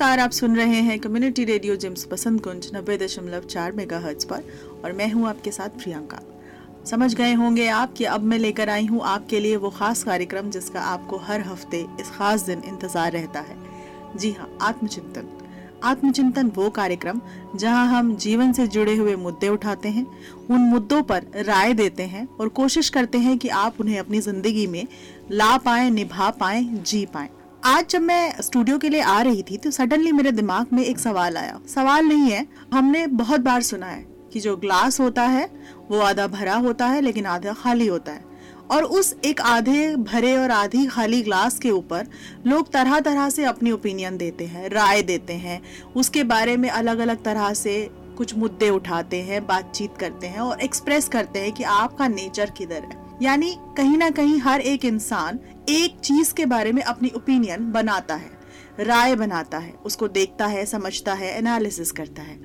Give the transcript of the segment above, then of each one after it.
नमस्कार, आप सुन रहे हैं कम्युनिटी रेडियो जिम्स पसंद कुंज नब्बे दशमलव चार मेगा हर्ज पर और मैं हूँ आपके साथ प्रियंका। समझ गए होंगे आप कि अब मैं लेकर आई हूँ आपके लिए वो खास कार्यक्रम जिसका आपको हर हफ़्ते इस खास दिन इंतज़ार रहता है। जी हाँ आत्मचिंतन। आत्मचिंतन वो कार्यक्रम जहाँ हम जीवन से जुड़े हुए मुद्दे उठाते हैं, उन मुद्दों पर राय देते हैं और कोशिश करते हैं कि आप उन्हें अपनी ज़िंदगी में ला पाए, निभा पाए, जी पाए। आज जब मैं स्टूडियो के लिए आ रही थी तो सडनली मेरे दिमाग में एक सवाल आया। सवाल नहीं है, हमने बहुत बार सुना है कि जो ग्लास होता है, वो आधा भरा होता है, लेकिन आधा खाली होता है। और उस एक आधे भरे और आधी खाली ग्लास के ऊपर लोग तरह तरह से अपनी ओपिनियन देते हैं, राय देते हैं। उसके बारे में अलग अलग तरह से कुछ मुद्दे उठाते हैं, बातचीत करते हैं और एक्सप्रेस करते हैं कि आपका नेचर किधर है। यानी कहीं ना कहीं हर एक इंसान एक चीज़ के बारे में अपनी ओपिनियन बनाता है, राय बनाता है, उसको देखता है, समझता है एनालिसिस करता है।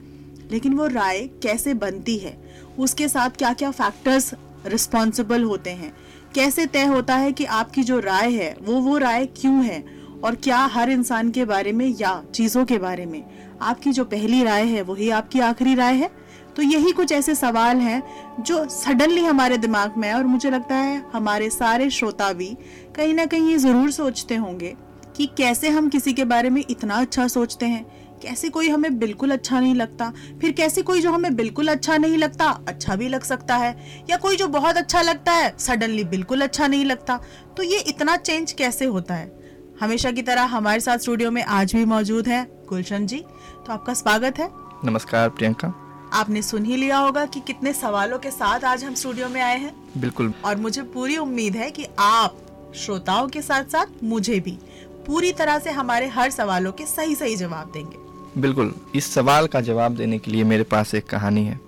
लेकिन वो राय कैसे बनती है, उसके साथ क्या क्या फैक्टर्स रिस्पॉन्सिबल होते हैं, कैसे तय होता है कि आपकी जो राय है, वो वो राय क्यों है, और क्या हर इंसान के बारे में या चीज़ों के बारे में आपकी जो पहली राय है, वही आपकी आखिरी राय है? तो यही कुछ ऐसे सवाल हैं, जो सडनली हमारे दिमाग में है और मुझे लगता है हमारे सारे श्रोता भी कहीं ना कहीं ये ज़रूर सोचते होंगे कि कैसे हम किसी के बारे में इतना अच्छा सोचते हैं। कैसे कोई हमें बिल्कुल अच्छा नहीं लगता? फिर कैसे कोई जो हमें बिल्कुल अच्छा नहीं लगता अच्छा भी लग सकता है? या कोई जो बहुत अच्छा लगता है सडनली बिल्कुल अच्छा नहीं लगता? तो ये इतना चेंज कैसे होता है? हमेशा की तरह हमारे साथ स्टूडियो में आज भी मौजूद है गुलशन जी। तो आपका स्वागत है। नमस्कार प्रियंका। आपने सुन ही लिया होगा कि कितने सवालों के साथ आज हम स्टूडियो में आए हैं। बिल्कुल। और मुझे पूरी उम्मीद है कि आप श्रोताओं के साथ साथ मुझे भी। पूरी तरह से हमारे हर सवालों के सही सही जवाब देंगे। बिल्कुल इस सवाल का जवाब देने के लिए मेरे पास एक कहानी है।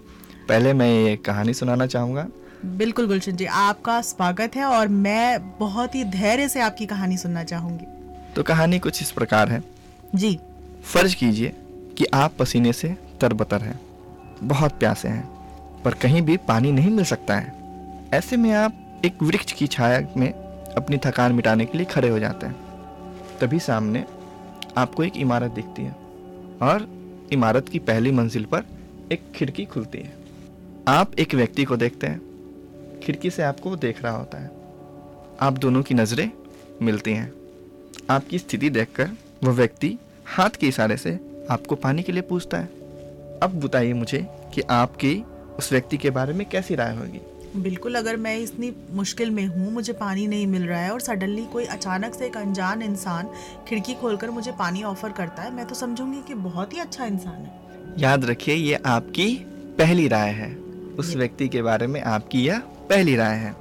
पहले मैं ये कहानी सुनाना चाहूँगा। बिल्कुल गुलशन जी आपका स्वागत है और मैं बहुत ही धैर्य से आपकी कहानी सुनना चाहूँगी। तो कहानी कुछ इस प्रकार है। जी। फ़र्ज़ कीजिए कि आप पसीने से तरबतर हैं। बहुत प्यासे हैं पर कहीं भी पानी नहीं मिल सकता है। ऐसे में आप एक वृक्ष की छाया में अपनी थकान मिटाने के लिए खड़े हो जाते हैं। तभी सामने आपको एक इमारत दिखती है और इमारत की पहली मंजिल पर एक खिड़की खुलती है। आप एक व्यक्ति को देखते हैं। खिड़की से आपको देख रहा होता है। आप दोनों की नज़रें मिलती हैं। आपकी स्थिति देखकर वह व्यक्ति हाथ के इशारे से आपको पानी के लिए पूछता है, अब बताइए मुझे कि आपकी उस व्यक्ति के बारे में कैसी राय होगी? बिल्कुल अगर मैं इतनी मुश्किल में हूँ मुझे पानी नहीं मिल रहा है और सडनली कोई अचानक से एक अनजान इंसान खिड़की खोलकर मुझे पानी ऑफ़र करता है मैं तो समझूँगी कि बहुत ही अच्छा इंसान है। याद रखिए ये आपकी पहली राय है। उस व्यक्ति के बारे में आपकी यह पहली राय है।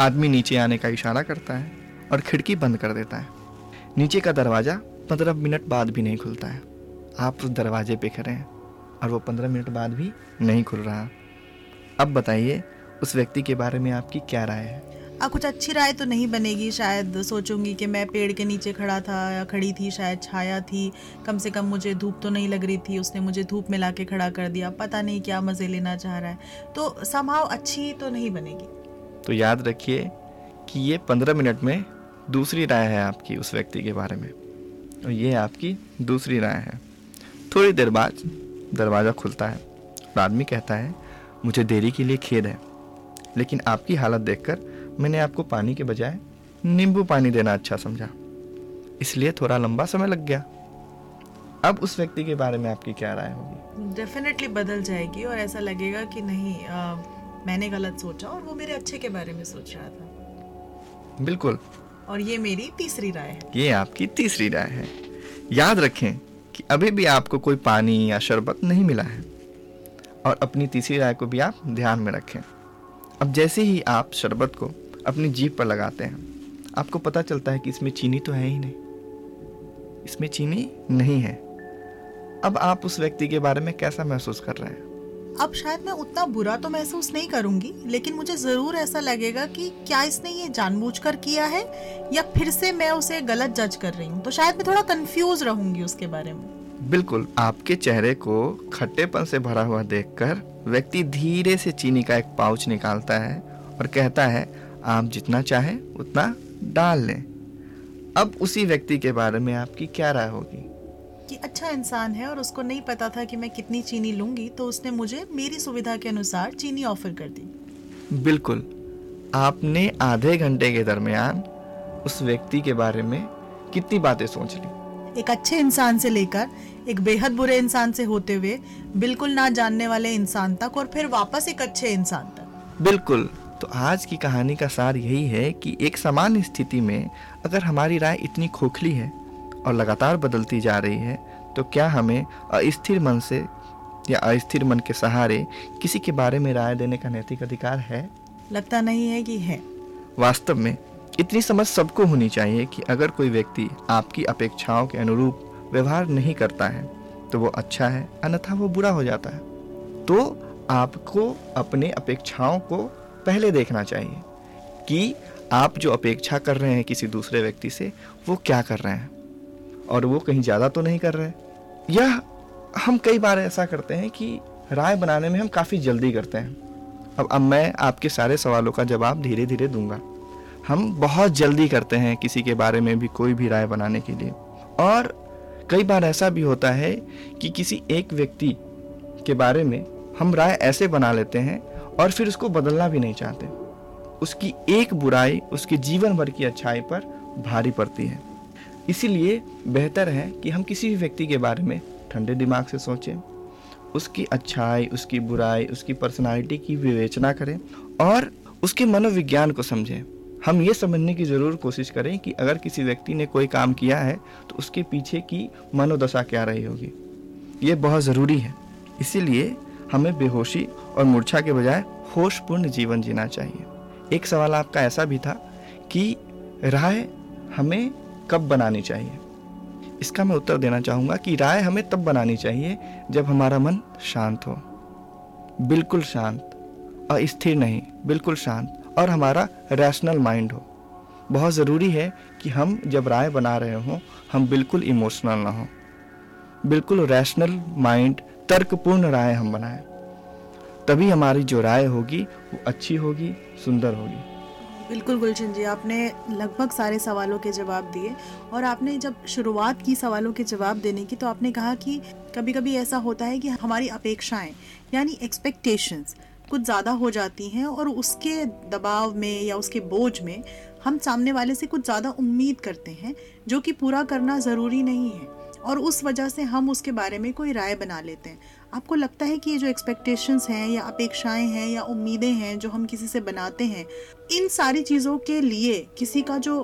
आदमी नीचे आने का इशारा करता है और खिड़की बंद कर देता है। नीचे का दरवाज़ा पंद्रह मिनट बाद भी नहीं खुलता है। आप उस दरवाजे पे खड़े हैं और वो पंद्रह मिनट बाद भी नहीं खुल रहा। अब बताइए उस व्यक्ति के बारे में आपकी क्या राय है? आ, कुछ अच्छी राय तो नहीं बनेगी शायद सोचूँगी कि मैं पेड़ के नीचे खड़ा था या खड़ी थी शायद छाया थी कम से कम मुझे धूप तो नहीं लग रही थी उसने मुझे धूप में ला के खड़ा कर दिया पता नहीं क्या मज़े लेना चाह रहा है। तो समाव अच्छी तो नहीं बनेगी। तो याद रखिए कि ये पंद्रह मिनट में दूसरी राय है आपकी उस व्यक्ति के बारे में। और ये आपकी दूसरी राय है। थोड़ी देर बाद दरवाज़ा खुलता है। और आदमी कहता है मुझे देरी के लिए खेद है। लेकिन आपकी हालत देखकर मैंने आपको पानी के बजाय नींबू पानी देना अच्छा समझा। इसलिए थोड़ा लंबा समय लग गया। अब उस व्यक्ति के बारे में आपकी क्या राय होगी? डेफिनेटली बदल जाएगी और ऐसा लगेगा कि नहीं आ, मैंने गलत सोचा और वो मेरे अच्छे के बारे में सोच रहा था। बिल्कुल। और ये मेरी तीसरी राय है। ये आपकी तीसरी राय है। याद रखें कि अभी भी आपको कोई पानी या शरबत नहीं मिला है। और अपनी तीसरी राय को भी आप ध्यान में रखें। अब जैसे ही आप शरबत को अपनी जीप पर लगाते हैं, आपको पता चलता है कि इसमें चीनी तो है ही नहीं। इसमें चीनी नहीं है। अब आप उस व्यक्ति के बारे में कैसा महसूस कर रहे हैं? अब शायद मैं उतना बुरा तो महसूस नहीं करूँगी, लेकिन मुझे ज़रूर ऐसा लगेगा कि क्या इसने ये जानबूझकर किया है, या फिर से मैं उसे गलत जज कर रही हूँ। तो शायद मैं थोड़ा कंफ्यूज रहूँगी उसके बारे में। बिल्कुल आपके चेहरे को खट्टेपन से भरा हुआ देखकर व्यक्ति धीरे से चीनी का एक पाउच निकालता है और कहता है आप जितना चाहें उतना डाल लें। अब उसी व्यक्ति के बारे में आपकी क्या राय होगी? कि अच्छा इंसान है और उसको नहीं पता था कि मैं कितनी चीनी लूँगी तो उसने मुझे मेरी सुविधा के अनुसार चीनी ऑफ़र कर दी। बिल्कुल। आपने आधे घंटे के दरमियान उस व्यक्ति के बारे में कितनी बातें सोच ली? एक अच्छे इंसान से लेकर एक बेहद बुरे इंसान से होते हुए बिल्कुल ना जानने वाले इंसान तक और फिर वापस एक अच्छे इंसान तक। बिल्कुल। तो आज की कहानी का सार यही है कि एक समान स्थिति में अगर हमारी राय इतनी खोखली है और लगातार बदलती जा रही है तो क्या हमें अस्थिर मन से या अस्थिर मन के सहारे किसी के बारे में राय देने का नैतिक अधिकार है? लगता नहीं है कि है। वास्तव में इतनी समझ सबको होनी चाहिए कि अगर कोई व्यक्ति आपकी अपेक्षाओं के अनुरूप व्यवहार नहीं करता है तो वो अच्छा है, अन्यथा वो बुरा हो जाता है। तो आपको अपने अपेक्षाओं को पहले देखना चाहिए कि आप जो अपेक्षा कर रहे हैं किसी दूसरे व्यक्ति से, वो क्या कर रहे हैं? और वो कहीं ज़्यादा तो नहीं कर रहे? या हम कई बार ऐसा करते हैं कि राय बनाने में हम काफ़ी जल्दी करते हैं। अब अब मैं आपके सारे सवालों का जवाब धीरे धीरे दूँगा। हम बहुत जल्दी करते हैं किसी के बारे में भी कोई भी राय बनाने के लिए। और कई बार ऐसा भी होता है कि किसी एक व्यक्ति के बारे में हम राय ऐसे बना लेते हैं और फिर उसको बदलना भी नहीं चाहते। उसकी एक बुराई, उसके जीवन भर की अच्छाई पर भारी पड़ती है। इसीलिए बेहतर है कि हम किसी भी व्यक्ति के बारे में ठंडे दिमाग से सोचें, उसकी अच्छाई, उसकी बुराई, उसकी पर्सनालिटी की विवेचना करें और उसके मनोविज्ञान को समझें। हम ये समझने की ज़रूर कोशिश करें कि अगर किसी व्यक्ति ने कोई काम किया है तो उसके पीछे की मनोदशा क्या रही होगी। ये बहुत ज़रूरी है। इसीलिए हमें बेहोशी और मूर्छा के बजाय होशपूर्ण जीवन जीना चाहिए। एक सवाल आपका ऐसा भी था कि राय हमें कब बनानी चाहिए? इसका मैं उत्तर देना चाहूँगा कि राय हमें तब बनानी चाहिए जब हमारा मन शांत हो। बिल्कुल शांत, अस्थिर नहीं, बिल्कुल शांत। और हमारा रैशनल माइंड हो। बहुत ज़रूरी है कि हम जब राय बना रहे हों, हम बिल्कुल इमोशनल ना हो। बिल्कुल रैशनल माइंड तर्कपूर्ण राय हम बनाएँ। तभी हमारी जो राय होगी, वो अच्छी होगी, सुंदर होगी। बिल्कुल गुलशन जी, आपने लगभग सारे सवालों के जवाब दिए और आपने जब शुरुआत की सवालों के जवाब देने की तो आपने कहा कि कभी कभी ऐसा होता है कि हमारी अपेक्षाएँ, यानी एक्सपेक्टेशंस कुछ ज़्यादा हो जाती हैं और उसके दबाव में या उसके बोझ में हम सामने वाले से कुछ ज़्यादा उम्मीद करते हैं, जो कि पूरा करना ज़रूरी नहीं है। और उस वजह से हम उसके बारे में कोई राय बना लेते हैं। आपको लगता है कि ये जो एक्सपेक्टेशंस हैं या अपेक्षाएँ हैं या उम्मीदें हैं जो हम किसी से बनाते हैं, इन सारी चीज़ों के लिए किसी का जो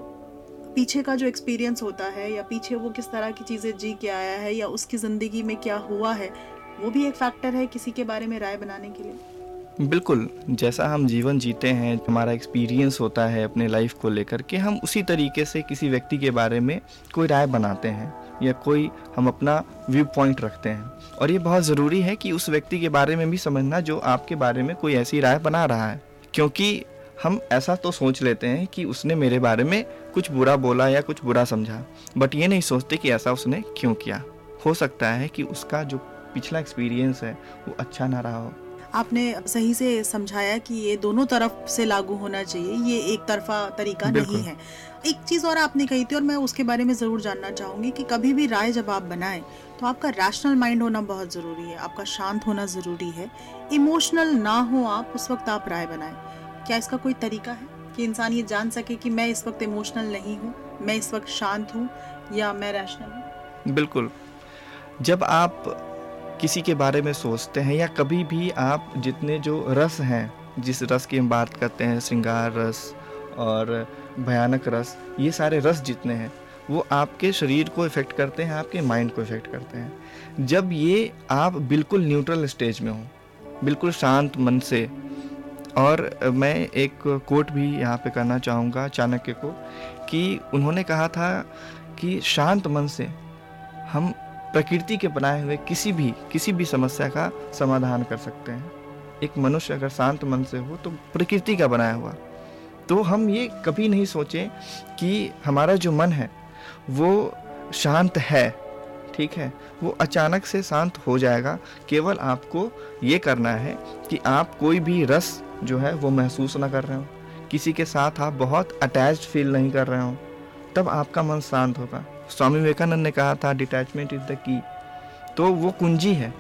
पीछे का जो एक्सपीरियंस होता है या पीछे वो किस तरह की चीज़ें जी के आया है या उसकी ज़िंदगी में क्या हुआ है, वो भी एक फैक्टर है किसी के बारे में राय बनाने के लिए। बिल्कुल, जैसा हम जीवन जीते हैं, हमारा एक्सपीरियंस होता है अपने लाइफ को लेकर के, हम उसी तरीके से किसी व्यक्ति के बारे में कोई राय बनाते हैं, या कोई हम अपना व्यू पॉइंट रखते हैं। और ये बहुत ज़रूरी है कि उस व्यक्ति के बारे में भी समझना जो आपके बारे में कोई ऐसी राय बना रहा है। क्योंकि हम ऐसा तो सोच लेते हैं कि उसने मेरे बारे में कुछ बुरा बोला या कुछ बुरा समझा बट ये नहीं सोचते कि ऐसा उसने क्यों किया। हो सकता है कि उसका जो पिछला एक्सपीरियंस है, वो अच्छा ना रहा हो। आपने सही से समझाया कि ये दोनों तरफ़ से लागू होना चाहिए ये एक तरफा तरीका नहीं है। एक चीज़ और आपने कही थी और मैं उसके बारे में ज़रूर जानना चाहूँगी कि कभी भी राय जब आप बनाएँ तो आपका रैशनल माइंड होना बहुत ज़रूरी है आपका शांत होना ज़रूरी है। इमोशनल ना हो आप उस वक्त आप राय बनाएँ। क्या इसका कोई तरीका है कि इंसान ये जान सके कि मैं इस वक्त इमोशनल नहीं हूँ मैं इस वक्त शांत हूँ या मैं रैशनल हूँ? बिल्कुल। जब आप किसी के बारे में सोचते हैं या कभी भी आप जितने जो रस हैं, जिस रस की हम बात करते हैं, श्रृंगार रस और भयानक रस, ये सारे रस जितने हैं, वो आपके शरीर को इफ़ेक्ट करते हैं, आपके माइंड को इफ़ेक्ट करते हैं। जब ये आप बिल्कुल न्यूट्रल स्टेज में हो, बिल्कुल शांत मन से, और मैं एक कोट भी यहाँ पे करना चाहूँगा चाणक्य को, कि उन्होंने कहा था कि शांत मन से हम प्रकृति के बनाए हुए किसी भी किसी भी समस्या का समाधान कर सकते हैं। एक मनुष्य अगर शांत मन से हो तो प्रकृति का बनाया हुआ। तो हम ये कभी नहीं सोचें कि हमारा जो मन है, वो शांत है, ठीक है? वो अचानक से शांत हो जाएगा। केवल आपको ये करना है कि आप कोई भी रस जो है, वो महसूस ना कर रहे हो। किसी के साथ आप बहुत अटैच्ड फील नहीं कर रहे हो। तब आपका मन शांत होगा। स्वामी विवेकानंद ने कहा था डिटैचमेंट इज़ द की तो वो कुंजी है।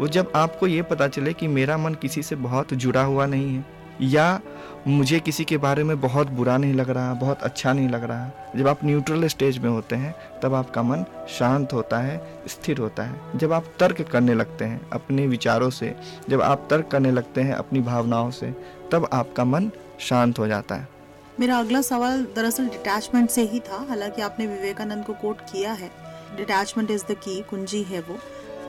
वो जब आपको ये पता चले कि मेरा मन किसी से बहुत जुड़ा हुआ नहीं है, या मुझे किसी के बारे में बहुत बुरा नहीं लग रहा, बहुत अच्छा नहीं लग रहा, जब आप न्यूट्रल स्टेज में होते हैं, तब आपका मन शांत होता है, स्थिर होता है। जब आप तर्क करने लगते हैं अपने विचारों से, जब आप तर्क करने लगते हैं अपनी भावनाओं से, तब आपका मन शांत हो जाता है। मेरा अगला सवाल दरअसल डिटैचमेंट से ही था, हालाँकि आपने विवेकानंद को कोट किया है। डिटैचमेंट इज़ द की कुंजी है वो।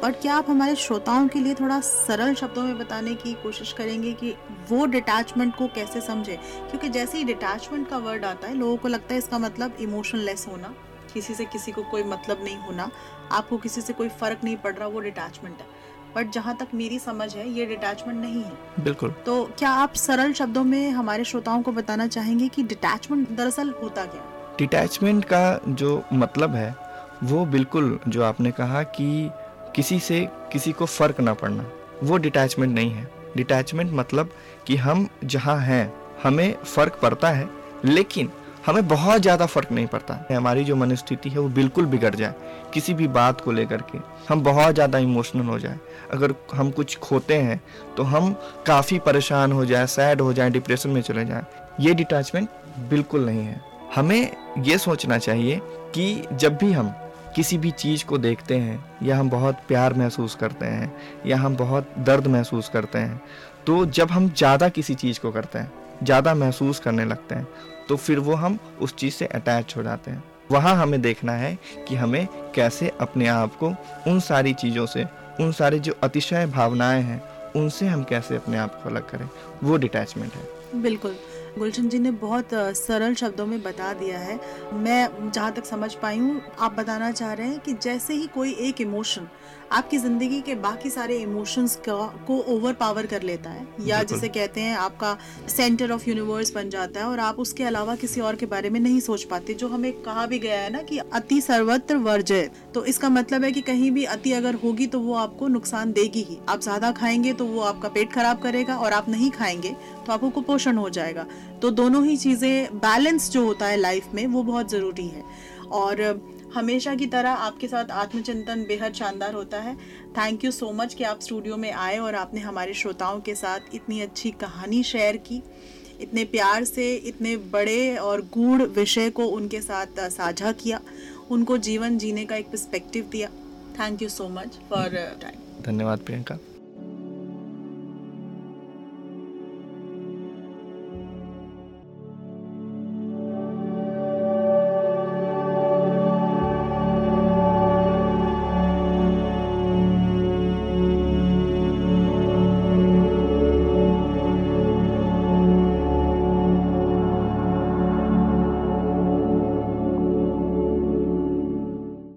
बट क्या आप हमारे श्रोताओं के लिए थोड़ा सरल शब्दों में बताने की कोशिश करेंगे कि वो डिटैचमेंट को कैसे समझे? क्योंकि जैसे ही डिटैचमेंट का वर्ड आता है, लोगों को लगता है इसका मतलब इमोशनलेस होना। किसी से किसी को कोई मतलब नहीं होना। आपको किसी से कोई फ़र्क नहीं पड़ रहा, वो डिटैचमेंट है। बट जहाँ तक मेरी समझ है ये डिटैचमेंट नहीं है। बिल्कुल। तो क्या आप सरल शब्दों में हमारे श्रोताओं को बताना चाहेंगे कि डिटैचमेंट दरअसल होता क्या डिटैचमेंट का जो मतलब है वो बिल्कुल जो आपने कहा कि किसी से किसी को फ़र्क ना पड़ना वो डिटैचमेंट नहीं है। डिटैचमेंट मतलब कि हम जहाँ हैं हमें फ़र्क पड़ता है लेकिन हमें बहुत ज़्यादा फ़र्क नहीं पड़ता। हमारी जो मनस्थिति है वो बिल्कुल बिगड़ जाए, किसी भी बात को लेकर के हम बहुत ज़्यादा इमोशनल हो जाए। अगर हम कुछ खोते हैं तो हम काफ़ी परेशान हो जाए, सैड हो जाए, डिप्रेशन में चले जाए। ये डिटैचमेंट बिल्कुल नहीं है। हमें ये सोचना चाहिए कि जब भी हम किसी भी चीज़ को देखते हैं, या हम बहुत प्यार महसूस करते हैं, या हम बहुत दर्द महसूस करते हैं तो जब हम ज़्यादा किसी चीज़ को करते हैं ज़्यादा महसूस करने लगते हैं तो फिर वो हम उस चीज़ से अटैच हो जाते हैं। वहाँ हमें देखना है कि हमें कैसे अपने आप को उन सारी चीज़ों से, उन सारे जो अतिशय भावनाएँ हैं, उनसे हम कैसे अपने आप को अलग करें। वो डिटैचमेंट है। बिल्कुल। गुलशन जी ने बहुत सरल शब्दों में बता दिया है। मैं जहाँ तक समझ पाई हूँ आप बताना चाह रहे हैं कि जैसे ही कोई एक इमोशन आपकी ज़िंदगी के बाकी सारे इमोशंस को ओवर पावर कर लेता है या जिसे कहते हैं आपका सेंटर ऑफ़ यूनिवर्स बन जाता है और आप उसके अलावा किसी और के बारे में नहीं सोच पाते जो हमें कहा भी गया है ना कि अति सर्वत्र वर्जय तो इसका मतलब है कि कहीं भी अति अगर होगी तो वो आपको नुकसान देगी ही। आप ज़्यादा खाएँगे तो वो आपका पेट खराब करेगा और आप नहीं खाएँगे तो आपको कुपोषण हो जाएगा। तो दोनों ही चीज़ें बैलेंस जो होता है लाइफ में, वो बहुत ज़रूरी है। और हमेशा की तरह आपके साथ आत्मचिंतन बेहद शानदार होता है। थैंक यू सो मच कि आप स्टूडियो में आए और आपने हमारे श्रोताओं के साथ इतनी अच्छी कहानी शेयर की। इतने प्यार से, इतने बड़े और गूढ़ विषय को उनके साथ साझा किया। उनको जीवन जीने का एक पर्सपेक्टिव दिया. Thank you so much for time धन्यवाद प्रियंका.